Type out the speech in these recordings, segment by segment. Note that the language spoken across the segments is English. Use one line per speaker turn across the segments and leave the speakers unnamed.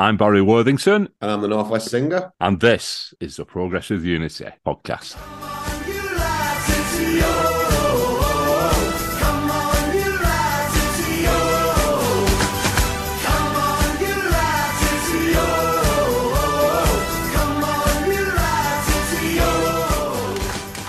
I'm Barry Worthington.
And I'm the Northwest Singer.
And this is the Progress With Unity podcast.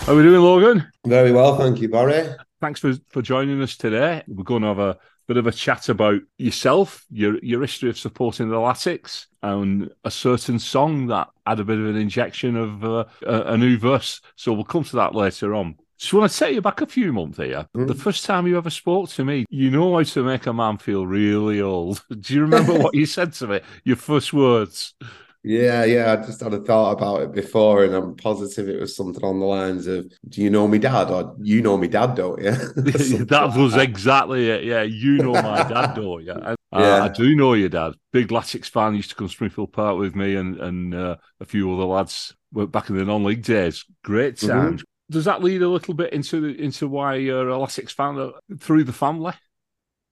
How are we doing, Logan?
Very well, thank you, Barry.
Thanks for, for joining us today. We're going to have a bit of a chat about yourself, your your history of supporting the Latics, and a certain song that had a bit of an injection of uh, a, a, new verse. So we'll come to that later on. Just want to take you back a few months here. Mm. The first time you ever spoke to me, you know how to make a man feel really old. Do you remember what you said to me? Your first words.
Yeah, yeah. I just had a thought about it before, and I'm positive it was something on the lines of, "Do you know me dad?" or "You know me dad, don't you?"
that was exactly it. Yeah, you know my dad, don't you? Uh, yeah. I do know your dad. Big Latics fan. Used to come to Springfield Park with me and and uh, a few other lads back in the non-league days. Great sound. Mm-hmm. Does that lead a little bit into into why you're a Latics fan uh, through the family?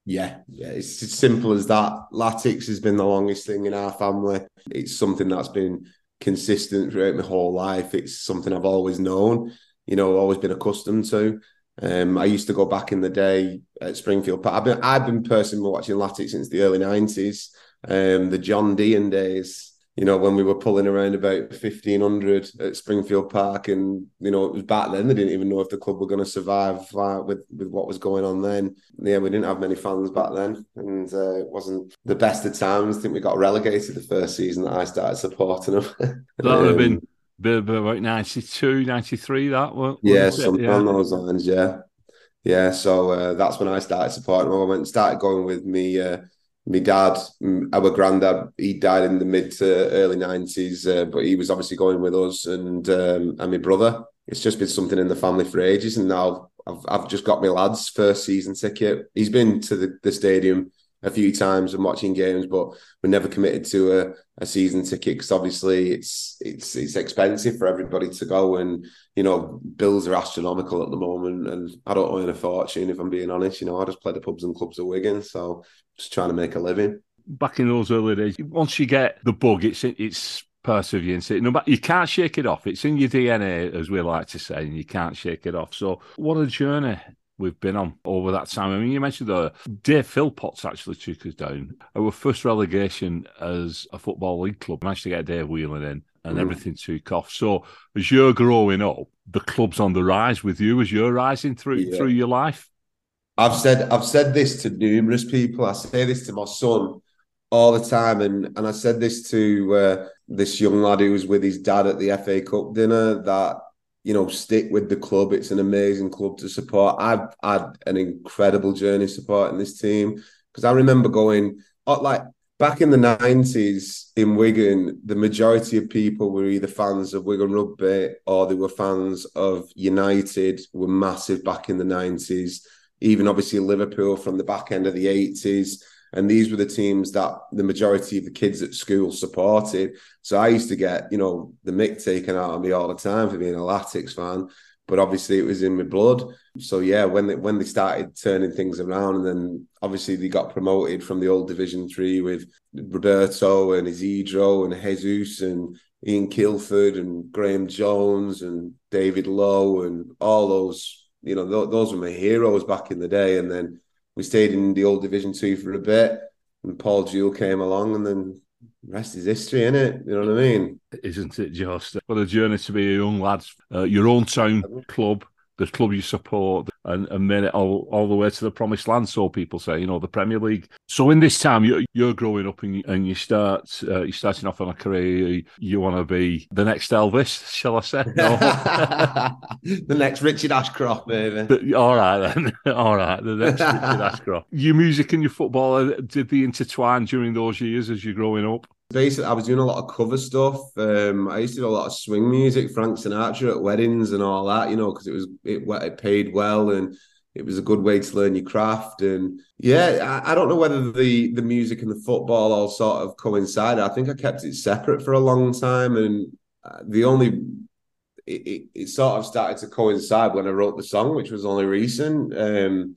Yeah, yeah, it's as simple as that. Latics has been the longest thing in our family. It's something that's been consistent throughout my whole life. It's something I've always known, you know, always been accustomed to. Um, I used to go back in the day at Springfield Park. I've been, I've been personally watching Latics since the early 90s, um, the John Deehan days you know, when we were pulling around about 1500 at Springfield Park, and you know, it was back then they didn't even know if the club were going to survive uh, with with what was going on then. Yeah, we didn't have many fans back then, and uh, it wasn't the best of times. I think we got relegated the first season that I started supporting them.
that would have been um, about 92, 93, that one.
Yeah, something yeah. on those lines, yeah. Yeah, so uh, that's when I started supporting them. I went and started going with me. My dad, our granddad, he died in the mid to early nineties, uh, but he was obviously going with us and um, and my brother. It's just been something in the family for ages, and now I've I've just got my lad's first season ticket. He's been to the, the stadium a few times and watching games, but we're never committed to a, a season ticket because obviously it's it's it's expensive for everybody to go, and you know bills are astronomical at the moment, and I don't earn a fortune if I'm being honest. You know, I just play the pubs and clubs of Wigan, so just trying to make a living.
Back in those early days, once you get the bug, it's it's perseverance. No, but you can't shake it off. It's in your DNA, as we like to say, and you can't shake it off. So, what a journey we've been on over that time. I mean, you mentioned the Dave Philpotts actually took us down. Our first relegation as a football league club managed to get a Dave Whelan in, and mm. everything took off. So, as you're growing up, the club's on the rise with you as you're rising through yeah. through your life.
I've said I've said this to numerous people. I say this to my son all the time, and and I said this to uh, this young lad who was with his dad at the FA Cup dinner that you know stick with the club. It's an amazing club to support. I've had an incredible journey supporting this team because I remember going uh, like back in the 90s in Wigan, the majority of people were either fans of Wigan Rugby or they were fans of United, were massive back in the 90s even obviously Liverpool from the back end of the 80s. And these were the teams that the majority of the kids at school supported. So I used to get, you know, the mick taken out of me all the time for being a Latics fan. But obviously it was in my blood. So yeah, when they when they started turning things around, and then obviously they got promoted from the old Division Three with Roberto and Isidro and Jesus and Ian Kilford and Graham Jones and David Lowe and all those you know, th- those were my heroes back in the day. And then we stayed in the old Division Two for a bit, and Paul Jewell came along, and then rest is history, isn't it? You know what I mean?
Isn't it just what a journey to be a young lad, uh, your own town club, the club you support, and, and made it all, all the way to the promised land, so people say, you know, the Premier League. So in this time, you're, you're growing up and you, and you start, uh, you're starting off on a career, you, want to be the next Elvis, shall I say? No.
the next Richard Ashcroft, maybe.
all right, then. all right, the next Richard Ashcroft. Your music and your football, uh, did they intertwine during those years as you're growing up?
Basically I was doing a lot of cover stuff. Um, I used to do a lot of swing music, Frank Sinatra at weddings and all that, you know, because it was it, it paid well and it was a good way to learn your craft. And yeah, I, I, don't know whether the the music and the football all sort of coincided. I think I kept it separate for a long time, and uh, the only it, it, it sort of started to coincide when I wrote the song, which was only recent. Um,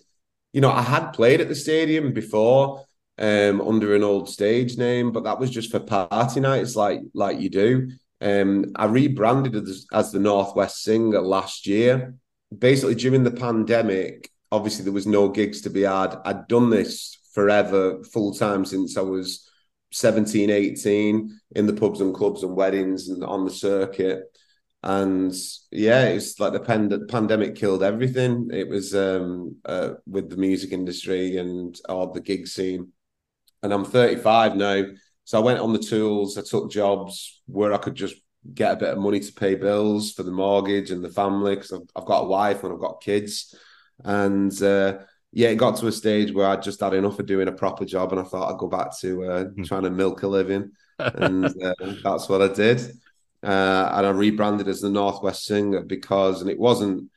you know, I had played at the stadium before um, under an old stage name, but that was just for party nights, like like you do. Um, I rebranded as, as the Northwest Singer last year. Basically, during the pandemic, obviously there was no gigs to be had. I'd done this forever, full time since I was 17, 18 in the pubs and clubs and weddings and on the circuit. And yeah, it's like the pand- pandemic killed everything. It was um, uh, with the music industry and or the gig scene. And I'm 35 now. So I went on the tools, I took jobs where I could just get a bit of money to pay bills for the mortgage and the family because I've, I've, got a wife and I've got kids. And uh, yeah, it got to a stage where I just had enough of doing a proper job, and I thought I'd go back to uh, hmm. trying to milk a living, and uh, that's what I did. Uh, and I rebranded as the Northwest Singer because, and it wasn't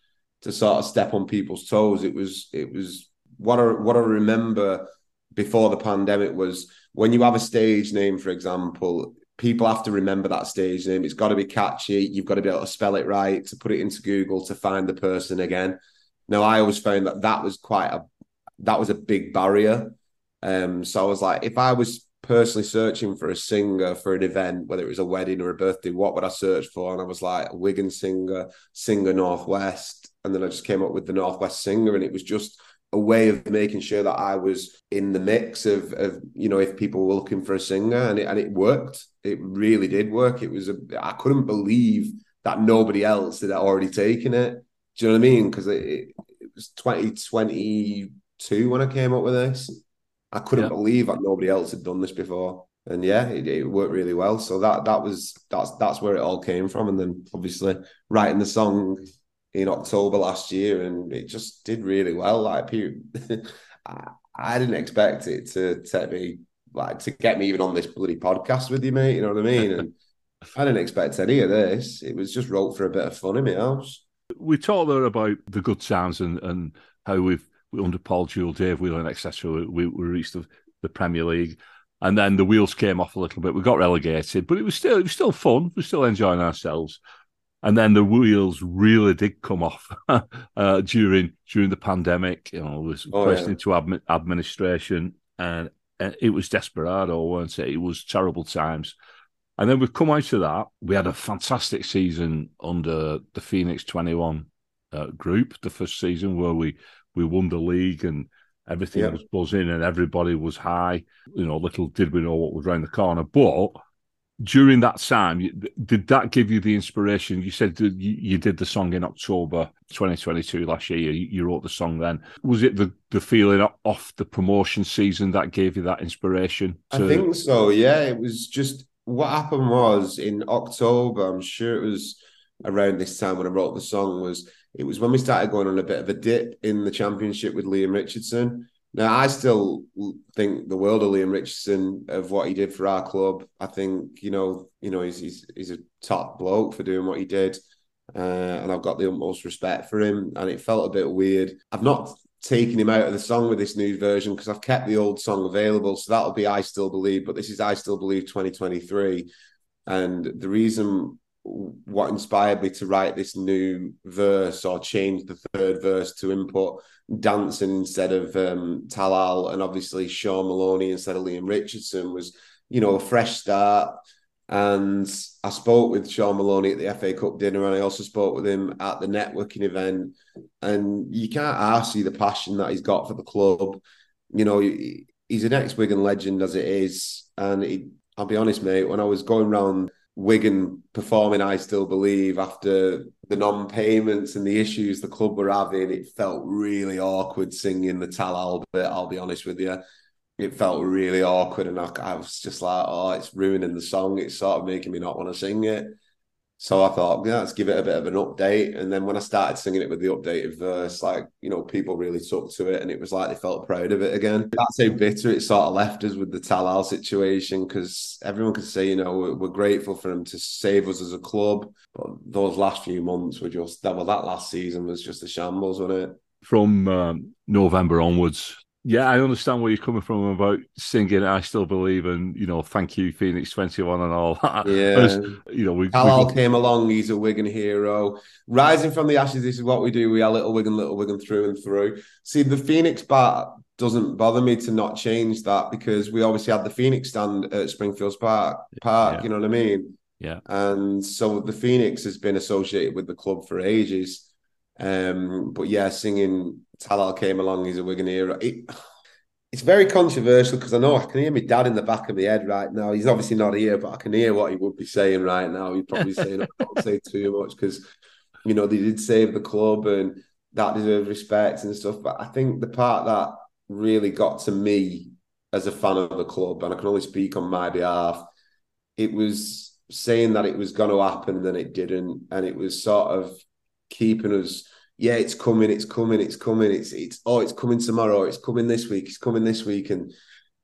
to sort of step on people's toes. It was, it was what I what I remember before the pandemic was when you have a stage name, for example. People have to remember that stage name. It's got to be catchy. You've got to be able to spell it right, to put it into Google, to find the person again. Now, I always found that that was quite a that was a big barrier. Um, so I was like, if I was personally searching for a singer for an event, whether it was a wedding or a birthday, what would I search for? And I was like, Wigan singer, singer Northwest, and then I just came up with the Northwest singer, and it was just a way of making sure that I was in the mix of, of you know, if people were looking for a singer, and it and it worked. It really did work. It was a I couldn't believe that nobody else had already taken it. Do you know what I mean? Because it, it was 2022 when I came up with this. I couldn't yeah. believe that nobody else had done this before. And yeah, it, it, worked really well. So that that was that's that's where it all came from. And then obviously writing the song in October last year, and it just did really well. Like I, I didn't expect it to take me like to get me even on this bloody podcast with you, mate. You know what I mean? And I didn't expect any of this. It was just wrote for a bit of fun in my house
we talked there about the good sounds and, and how we've under Paul Jewell, Dave Whelan, etc. We, we reached the, the Premier League, and then the wheels came off a little bit. We got relegated, but it was still it was still fun. We are still enjoying ourselves. And then the wheels really did come off uh, during during the pandemic. You know, was oh, yeah. into admi- administration, and, it was desperado, weren't it? It was terrible times. And then we've come out of that. We had a fantastic season under the Phoenix 21 uh, group, the first season where we, we won the league and everything yeah. was buzzing and everybody was high. You know, little did we know what was around the corner. But during that time, did that give you the inspiration? You said you did the song in October 2022 last year. You wrote the song then. Was it the, the feeling off the promotion season that gave you that inspiration?
To... I think so. Yeah, it was just what happened was in October, I'm sure it was around this time when I wrote the song, was it was when we started going on a bit of a dip in the championship with Leam Richardson. Now I still think the world of Leam Richardson of what he did for our club. I think you know, you know, he's he's, he's a top bloke for doing what he did, uh, and I've got the utmost respect for him. And it felt a bit weird. I've not taken him out of the song with this new version because I've kept the old song available. So that'll be I Still Believe, but this is I Still Believe 2023. And the reason what inspired me to write this new verse or change the third verse to input Danson instead of um, Talal and obviously Shaun Maloney instead of Leam Richardson was, you know, a fresh start and I spoke with Shaun Maloney at the FA Cup dinner, and I also spoke with him at the networking event. And you can't argue the passion that he's got for the club. You know, he's an ex Wigan legend as it is. And he, I'll be honest, mate, when I was going around Wigan performing I Still Believe after the non payments and the issues the club were having, it felt really awkward singing the Talal verse, I'll be honest with you it felt really awkward and I, I, was just like, oh, it's ruining the song. It's sort of making me not want to sing it. So I thought, yeah, let's give it a bit of an update. And then when I started singing it with the updated verse, like, you know, people really took to it and it was like they felt proud of it again. That's how bitter it sort of left us with the Talal situation because everyone could say, you know, we're, grateful for him to save us as a club. But those last few months were just, that, well, that last season was just a shambles, wasn't it?
From um, November onwards, yeah, I understand where you're coming from about singing "I Still Believe" and you know, thank you, Phoenix Twenty One, and all that.
Yeah, As, you know, we Talal we, came along. He's a Wigan hero. Rising from the ashes, this is what we do. We are little Wigan, little Wigan through and through. See, the Phoenix part doesn't bother me to not change that because we obviously had the Phoenix stand at Springfields Park. Park,
Yeah.
you know what I mean?
Yeah.
And so the Phoenix has been associated with the club for ages. Um, but yeah, singing Talal came along, he's a Wigan hero. It, it's very controversial because I know I can hear my dad in the back of my head right now. He's obviously not here, but I can hear what he would be saying right now. He's probably saying, I don't say too much because, you know, they did save the club and that deserves respect and stuff. But I think the part that really got to me as a fan of the club, and I can only speak on my behalf, it was saying that it was going to happen and then it didn't. And it was sort of keeping us yeah, it's coming, it's coming, it's coming, it's it's oh, it's coming tomorrow, it's coming this week, it's coming this week, and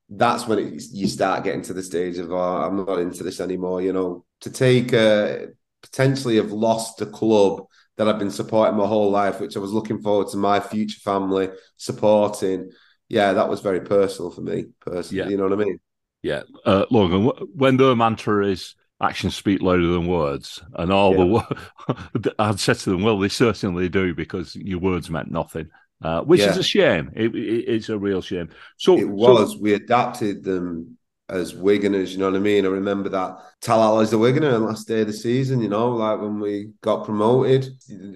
that's when it, you start getting to the stage of oh, I'm not into this anymore. You know, to take uh, potentially have lost a club that I've been supporting my whole life, which I was looking forward to my future family supporting. Yeah, that was very personal for me, personally.
Yeah.
You know what I mean?
Yeah, uh, Logan. When the mantra is "actions speak louder than words," and all the wo- I'd said to them, "Well, they certainly do because your words meant nothing," uh, which is a shame. It, it, it's a real shame. So
It
so-
was. we adapted them as Wiganers, you know what I mean? I remember that Talal is a Wiganer on the last day of the season, you know, like when we got promoted,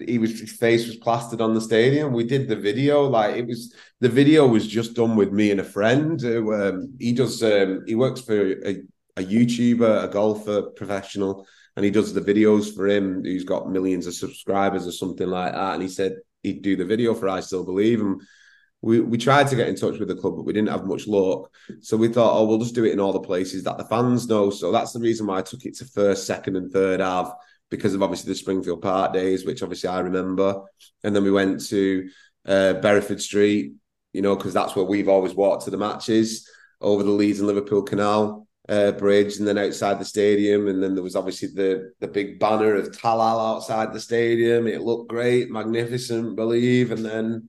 he was his face was plastered on the stadium. We did the video, like it was the video was just done with me and a friend who um, he does um, he works for a, a YouTuber, a golfer professional, and he does the videos for him who's got millions of subscribers or something like that. And he said he'd do the video for I Still Believe. And we, we tried to get in touch with the club, but we didn't have much luck. So we thought, oh, we'll just do it in all the places that the fans know. So that's the reason why I took it to first, second, and third Ave because of obviously the Springfield Park days, which obviously I remember. And then we went to uh, Street, you know, because that's where we've always walked to the matches over the Leeds and Liverpool Canal uh, bridge, and then outside the stadium. And then there was obviously the the big banner of Talal outside the stadium. It looked great, magnificent, believe. And then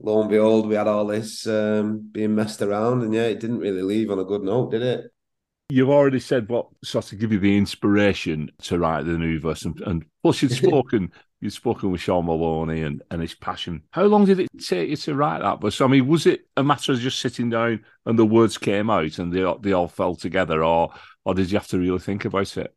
lo and behold, we had all this um, being messed around, and yeah, it didn't really leave on a good note, did it?
You've already said what sort of give you the inspiration to write the new verse, and, and plus you've spoken, you've spoken with Shaun Maloney and, and his passion. How long did it take you to write that verse? I mean, was it a matter of just sitting down and the words came out and they they all fell together, or or did you have to really think about it?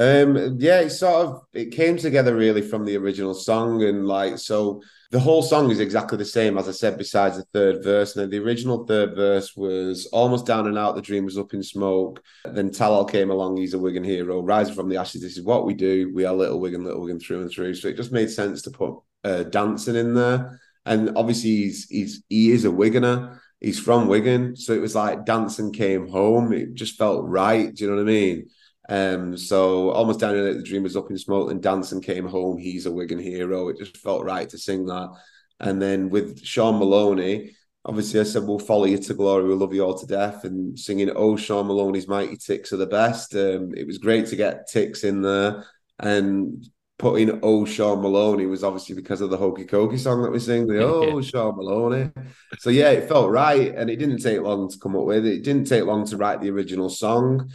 Um, yeah, it sort of it came together really from the original song, and like so, the whole song is exactly the same as I said. Besides the third verse, and the original third verse was almost down and out. The dream was up in smoke. Then Talal came along. He's a Wigan hero, rising from the ashes. This is what we do. We are Little Wigan, Little Wigan through and through. So it just made sense to put uh, Danson in there, and obviously he's he's he is a Wiganer. He's from Wigan, so it was like Danson came home. It just felt right. Do you know what I mean? Um, so almost down in the dream was up in smoke, and Danson came home. He's a Wigan hero. It just felt right to sing that. And then with Shaun Maloney, obviously I said we'll follow you to glory. We'll love you all to death. And singing "Oh Shaun Maloney's mighty ticks are the best." Um, it was great to get ticks in there, and putting "Oh Shaun Maloney" was obviously because of the Hokey Cokey song that we sing. The "Oh Shaun Maloney." So yeah, it felt right, and it didn't take long to come up with. It didn't take long to write the original song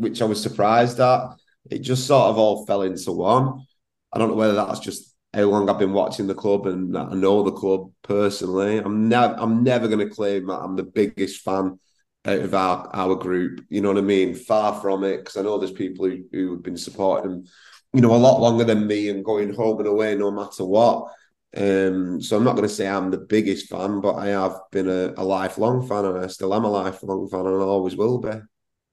which I was surprised at. It just sort of all fell into one. I don't know whether that's just how long I've been watching the club and I know the club personally. I'm never I'm never going to claim that I'm the biggest fan out of our our group. You know what I mean? Far from it, because I know there's people who, who have been supporting you know, a lot longer than me and going home and away no matter what. Um, so I'm not going to say I'm the biggest fan, but I have been a, a lifelong fan, and I still am a lifelong fan, and I always will be.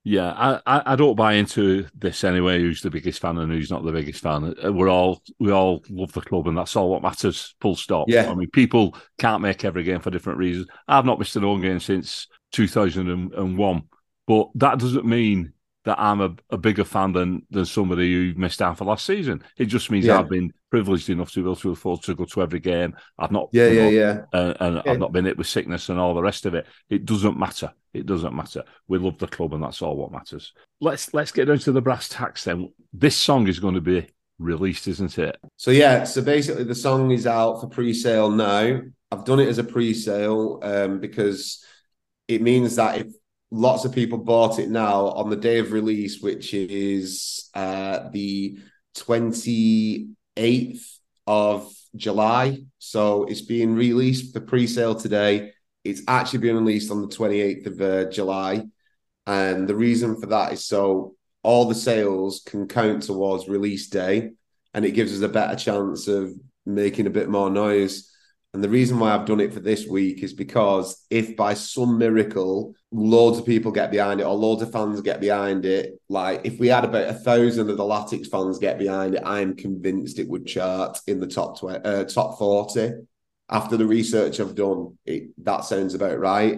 Yeah, I, I, I don't buy into this anyway. Who's the biggest fan and who's not the biggest fan? Uh, We're all we all love the club, and that's all what matters. Full stop.
Yeah.
I mean, people can't make every game for different reasons. I've not missed an home game since 2001, but that doesn't mean that I'm a, a bigger fan than than somebody who missed out for last season. It just means
Yeah.
I've been privileged enough to be able to afford to go to every game. I've not,
Yeah, yeah,
know,
yeah.
uh, and
Yeah.
I've not been hit with sickness and all the rest of it. It doesn't matter. It doesn't matter. We love the club, and that's all what matters. Let's let's get down to the brass tacks. Then this song is going to be released, isn't it?
So yeah, so basically the song is out for pre-sale now. I've done it as a pre-sale um, because it means that if lots of people bought it now on the day of release, which is uh, the 28th of July. So it's being released for pre-sale today. It's actually been released on the 28th of uh, July. And the reason for that is so all the sales can count towards release day and it gives us a better chance of making a bit more noise. And the reason why I've done it for this week is because if by some miracle loads of people get behind it or loads of fans get behind it, like if we had about a thousand of the Latics fans get behind it, I'm convinced it would chart in the top 20, uh, top 40. After the research I've done, it, that sounds about right.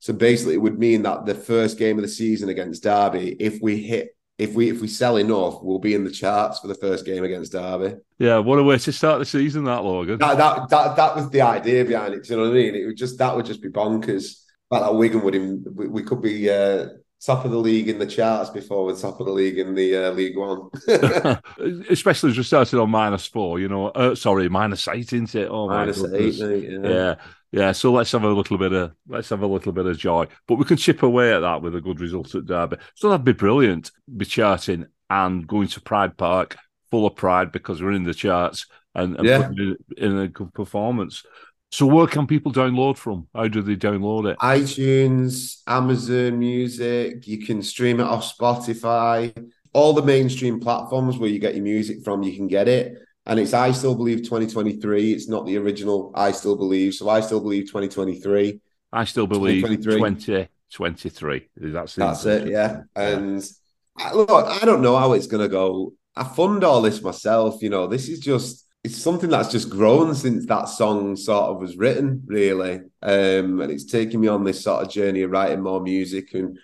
So basically, it would mean that the first game of the season against Derby, if we hit if we if we sell enough, we'll be in the charts for the first game against Derby.
Yeah, what a way to start the season, that Logan.
That that that, that was the idea behind it. Do you know what I mean? It would just that would just be bonkers. Like that Wigan would we, we could be uh, top of the league in the charts before we're top of the league in the uh, League One.
Especially as we started on minus four, you know. Uh, sorry, minus eight, isn't it?
Oh, minus eight, mate,
yeah. yeah. Yeah, so let's have a little bit of let's have a little bit of joy, but we can chip away at that with a good result at Derby. So that'd be brilliant. Be charting and going to Pride Park full of pride because we're in the charts and, and
Yeah.
putting it in a good performance. So where can people download from? How do they download it?
iTunes, Amazon Music. You can stream it off Spotify. All the mainstream platforms where you get your music from, you can get it. And it's I Still Believe 2023. It's not the original I Still Believe. So I Still Believe 2023.
I still believe
2023.
2023. That's,
That's it, yeah. And I, look, I don't know how it's going to go. I fund all this myself. You know, this is just, it's something that's just grown since that song sort of was written, really. Um, and it's taken me on this sort of journey of writing more music and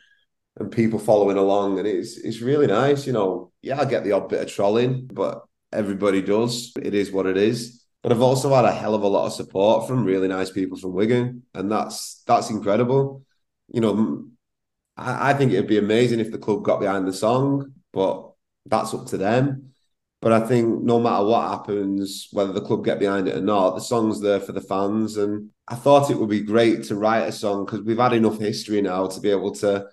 and people following along. And it's it's really nice, you know. Yeah, I get the odd bit of trolling, but everybody does. It is what it is. But I've also had a hell of a lot of support from really nice people from Wigan, and that's that's incredible. You know, I, I think it'd be amazing if the club got behind the song, but that's up to them. But I think no matter what happens, whether the club get behind it or not, the song's there for the fans. And I thought it would be great to write a song because we've had enough history now to be able to,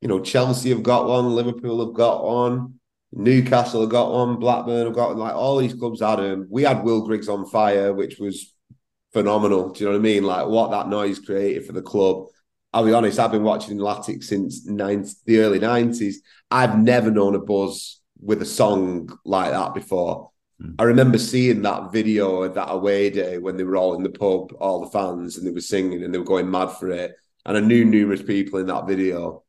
you know, Chelsea have got one, Liverpool have got one, Newcastle have got one, Blackburn have got like all these clubs had them. We had Will Griggs on fire, which was phenomenal. Do you know what I mean? Like what that noise created for the club. I'll be honest, I've been watching Latic since 90, the early 90s. I've never known a buzz with a song like that before.
Mm.
I remember seeing that video of that away day when they were all in the pub, all the fans, and they were singing and they were going mad for it. And I knew numerous people in that video.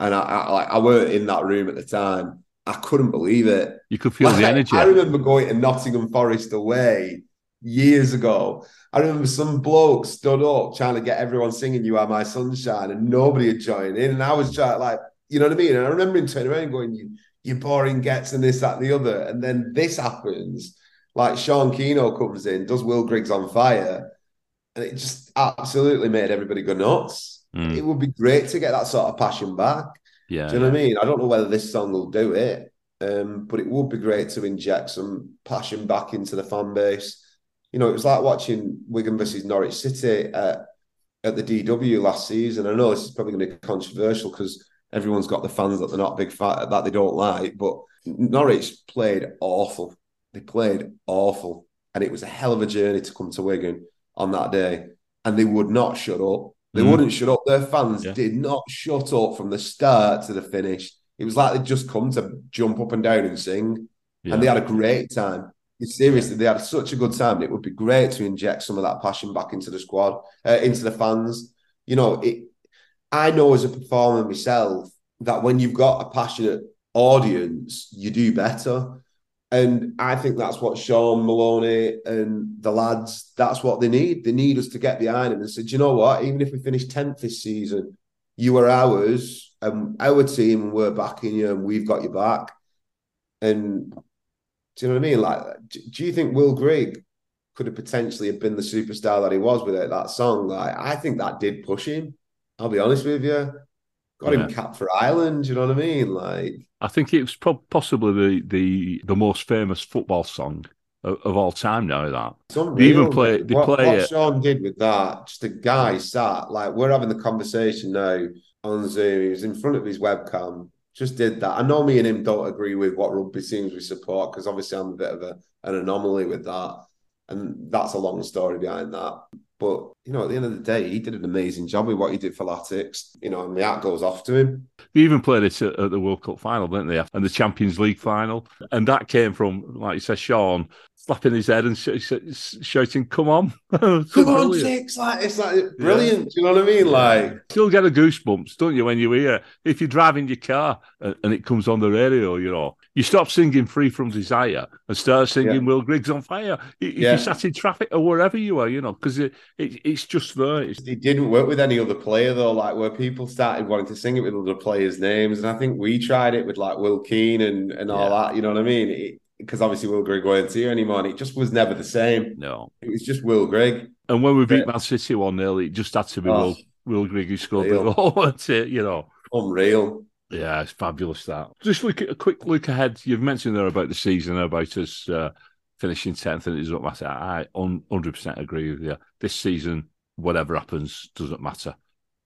And I, I like I weren't in that room at the time. I couldn't believe it.
You could feel the energy.
I remember going to Nottingham Forest away years ago. I remember some bloke stood up trying to get everyone singing "You Are My Sunshine," and nobody had joined in. And I was trying, like, you know what I mean? And I remember him turning around going, "You, you boring gets and this, that, and the other." And then this happens. Like Sean Kenno comes in, does Will Griggs on fire, and it just absolutely made everybody go nuts.
Mm.
It would be great to get that sort of passion back.
Yeah,
Do you know what I mean? I don't know whether this song will do it, um, but it would be great to inject some passion back into the fan base. You know, it was like watching Wigan versus Norwich City at, at the DW last season. I know this is probably going to be controversial because everyone's got the fans that they're not big fan that they don't like, but Norwich played awful. They played awful, and it was a hell of a journey to come to Wigan on that day, and they would not shut up. They
Mm.
wouldn't shut up. Their fans
Yeah.
did not shut up from the start to the finish. It was like they'd just come to jump up and down and sing,
yeah.
and they had a great time. Seriously, they had such a good time. It would be great to inject some of that passion back into the squad, uh, into the fans. You know, it. I know as a performer myself that when you've got a passionate audience, you do better. And I think that's what Shaun Maloney and the lads, that's what they need. They need us to get behind them and say, you know what? Even if we finish 10th this season, you are ours and our team, and we're backing you and we've got your back. And do you know what I mean? Like, do, you think Will Grigg could have potentially have been the superstar that he was without that song? Like, I think that did push him. I'll be honest with you. Got
Yeah.
him capped for Ireland. You know what I mean? Like,
I think it was pro- possibly the, the the most famous football song of, of all time. Now that
unreal.
They even play- they
what,
play
what
it-
Sean did with that. Just a guy sat like we're having the conversation now on Zoom. He was in front of his webcam. Just did that. I know me and him don't agree with what rugby teams we support because obviously I'm a bit of a, an anomaly with that, and that's a long story behind that. But you know, at the end of the day, he did an amazing job with what he did for Latics. You know, and the hat goes off to him.
They even played it at, the World Cup final, didn't they? And the Champions League final, and that came from, like you said, Sean slapping his head and sh- sh- shouting, "Come on,
come on, six!" Like it's like brilliant. Yeah. Do you know what I mean? Like,
still get a goosebumps, don't you, when you hear if you're driving your car and, and it comes on the radio, you know, you stop singing "Freed from Desire" and start singing yeah. "Will Griggs on Fire." If yeah. you sat in traffic or wherever you are, you know, because it, it, it's just there. It's...
It didn't work with any other player though, like where people started wanting to sing it with other players' names, and I think we tried it with like Will Keane and and all that. You know what I mean? Because obviously Will Grigg weren't here anymore, and it just was never the same.
No,
it was just Will Grigg.
And when we beat Man City one 0 it just had to be oh, Will Will Grigg who scored real. the goal. you know,
unreal.
Yeah, it's fabulous that. Just look at a quick look ahead. You've mentioned there about the season, about us uh, finishing tenth, and it doesn't matter. I hundred percent agree with you. This season, whatever happens, doesn't matter.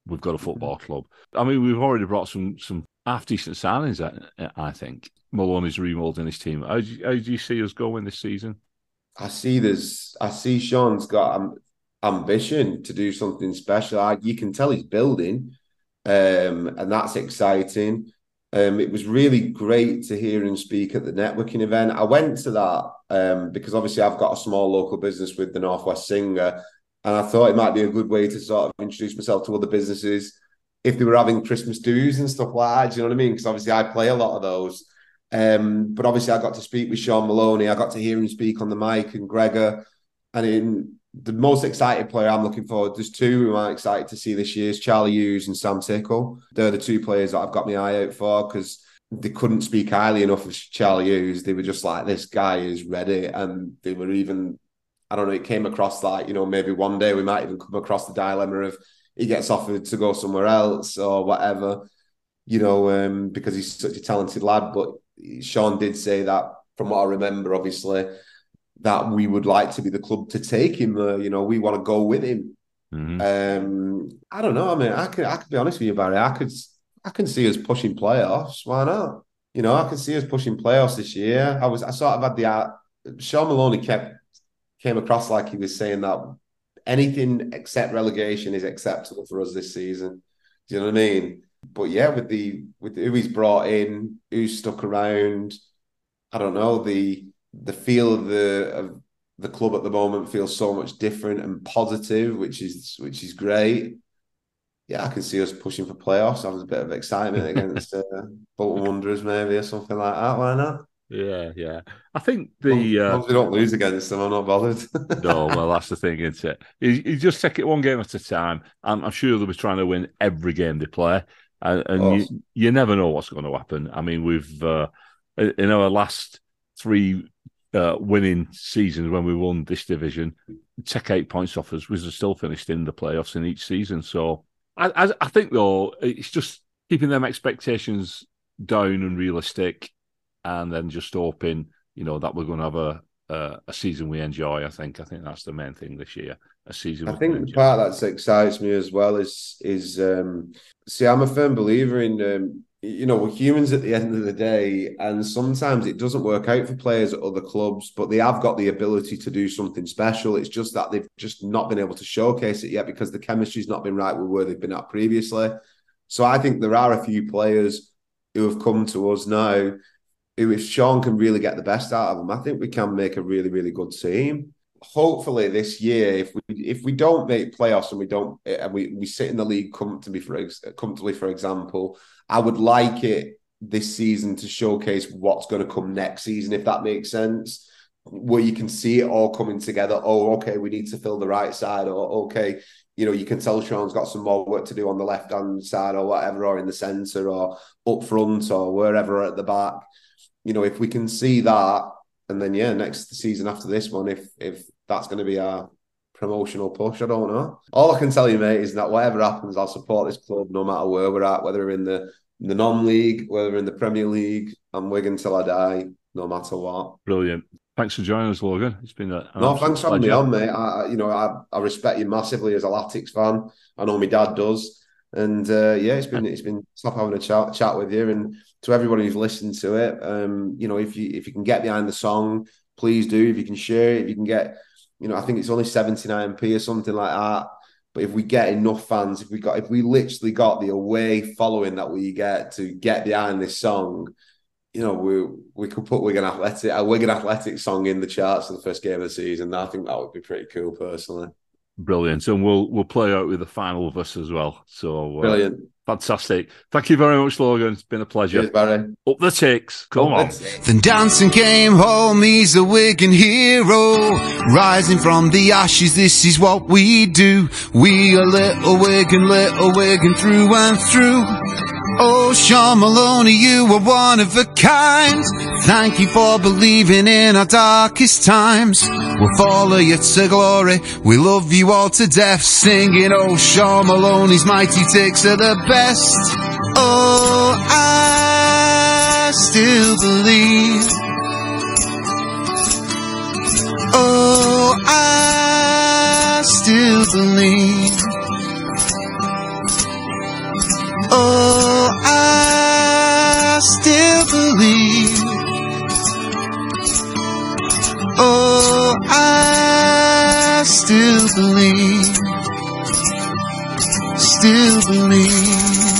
We've got a football club. I mean, we've already brought some some half decent signings. I think Maloney's remoulding his team. How do, you, how do you see us going this season?
I see there's. I see Shaun's got um, ambition to do something special. I, you can tell he's building, um, and that's exciting. Um, it was really great to hear him speak at the networking event. I went to that um, because obviously I've got a small local business with the Northwest Singer, and I thought it might be a good way to sort of introduce myself to other businesses if they were having Christmas dues and stuff like that. You know what I mean? Because obviously I play a lot of those. Um, but obviously, I got to speak with Shaun Maloney. I got to hear him speak on the mic and Gregor. And in the most excited player I'm looking forward, there's two who I'm excited to see this year is Charlie Hughes and Sam Tickle. They're the two players that I've got my eye out for because they couldn't speak highly enough of Charlie Hughes. They were just like, this guy is ready. And they were even, I don't know, it came across like, you know, maybe one day we might even come across the dilemma of he gets offered to go somewhere else or whatever, you know, um, because he's such a talented lad. But Shaun did say that, from what I remember, obviously, that we would like to be the club to take him. Uh, you know, we want to go with him. Mm-hmm. Um, I don't know. I mean, I could I could be honest with you, Barry. I could I can see us pushing playoffs. Why not? You know, I can see us pushing playoffs this year. I was I sort of had the uh, Shaun Maloney kept came across like he was saying that anything except relegation is acceptable for us this season. Do you know what I mean? but yeah, with the with who he's brought in, who's stuck around, I don't know the the feel of the of the club at the moment feels so much different and positive, which is which is great. Yeah, I can see us pushing for playoffs. Having a bit of excitement against uh, Bolton Wanderers, maybe or something like that. Why not?
Yeah, yeah. I think the
uh, we don't lose against them, I'm not bothered.
no, well, that's the thing, isn't it? You, you, just take it one game at a time. I'm, I'm sure they'll be trying to win every game they play and, and you, you never know what's going to happen. I mean, we've uh, in our last three uh, winning seasons when we won this division, take eight points off us, we still finished in the playoffs in each season. So I, I, I think though it's just keeping them expectations down and realistic, and then just hoping you know that we're going to have a uh, a season we enjoy. I think. I think that's the main thing this year. A season.
I think the part that excites me as well is is um, see, I'm a firm believer in um, you know we're humans at the end of the day, and sometimes it doesn't work out for players at other clubs, but they have got the ability to do something special. It's just that they've just not been able to showcase it yet because the chemistry's not been right with where they've been at previously. So I think there are a few players who have come to us now who, if Shaun can really get the best out of them, I think we can make a really, really good team. Hopefully this year, if we if we don't make playoffs and we don't and we, we sit in the league comfortably for comfortably, for example, I would like it this season to showcase what's going to come next season, if that makes sense. Where you can see it all coming together. Oh, okay, we need to fill the right side, or okay, you know, you can tell Shaun's got some more work to do on the left hand side, or whatever, or in the centre, or up front, or wherever at the back you know, if we can see that, and then yeah, next season after this one, if if that's going to be our promotional push, I don't know. All I can tell you, mate, is that whatever happens, I'll support this club no matter where we're at, whether we're in the the non-league, whether we're in the Premier League. I'm Wigan till I die, no matter what.
Brilliant. Thanks for joining us, Logan. It's been a
no. Thanks for having me on, mate. I, you know, I, I respect you massively as a Latics fan. I know my dad does, and uh, yeah, it's been it's been top having a chat chat with you. And to everybody who's listened to it, um, you know, if you if you can get behind the song, please do. If you can share it, if you can get
you know, I think it's only 79p or something like that. But if we get enough fans, if we got, if we literally got the away following that we get to get behind this song, you know, we we could put Wigan Athletic a Wigan Athletic song in the charts for the first game of the season. I think that would be pretty cool, personally.
Brilliant, and we'll we'll play out with the final of us as well. So
uh, brilliant.
Fantastic. Thank you very much, Logan. It's been a pleasure.
Cheers, Barry.
Up the ticks. Come Up on.
Then Danson came home. He's a Wigan hero. Rising from the ashes, this is what we do. We are little Wigan, little Wigan through and through. Oh, Shaun Maloney, you are one of a kind. Thank you for believing in our darkest times. We'll follow you to glory. We love you all to death. Singing, oh, Shaun Maloney's mighty ticks are the best. Oh, I still believe. Oh, I still believe. Oh, I still believe. Oh, I still believe. Still believe.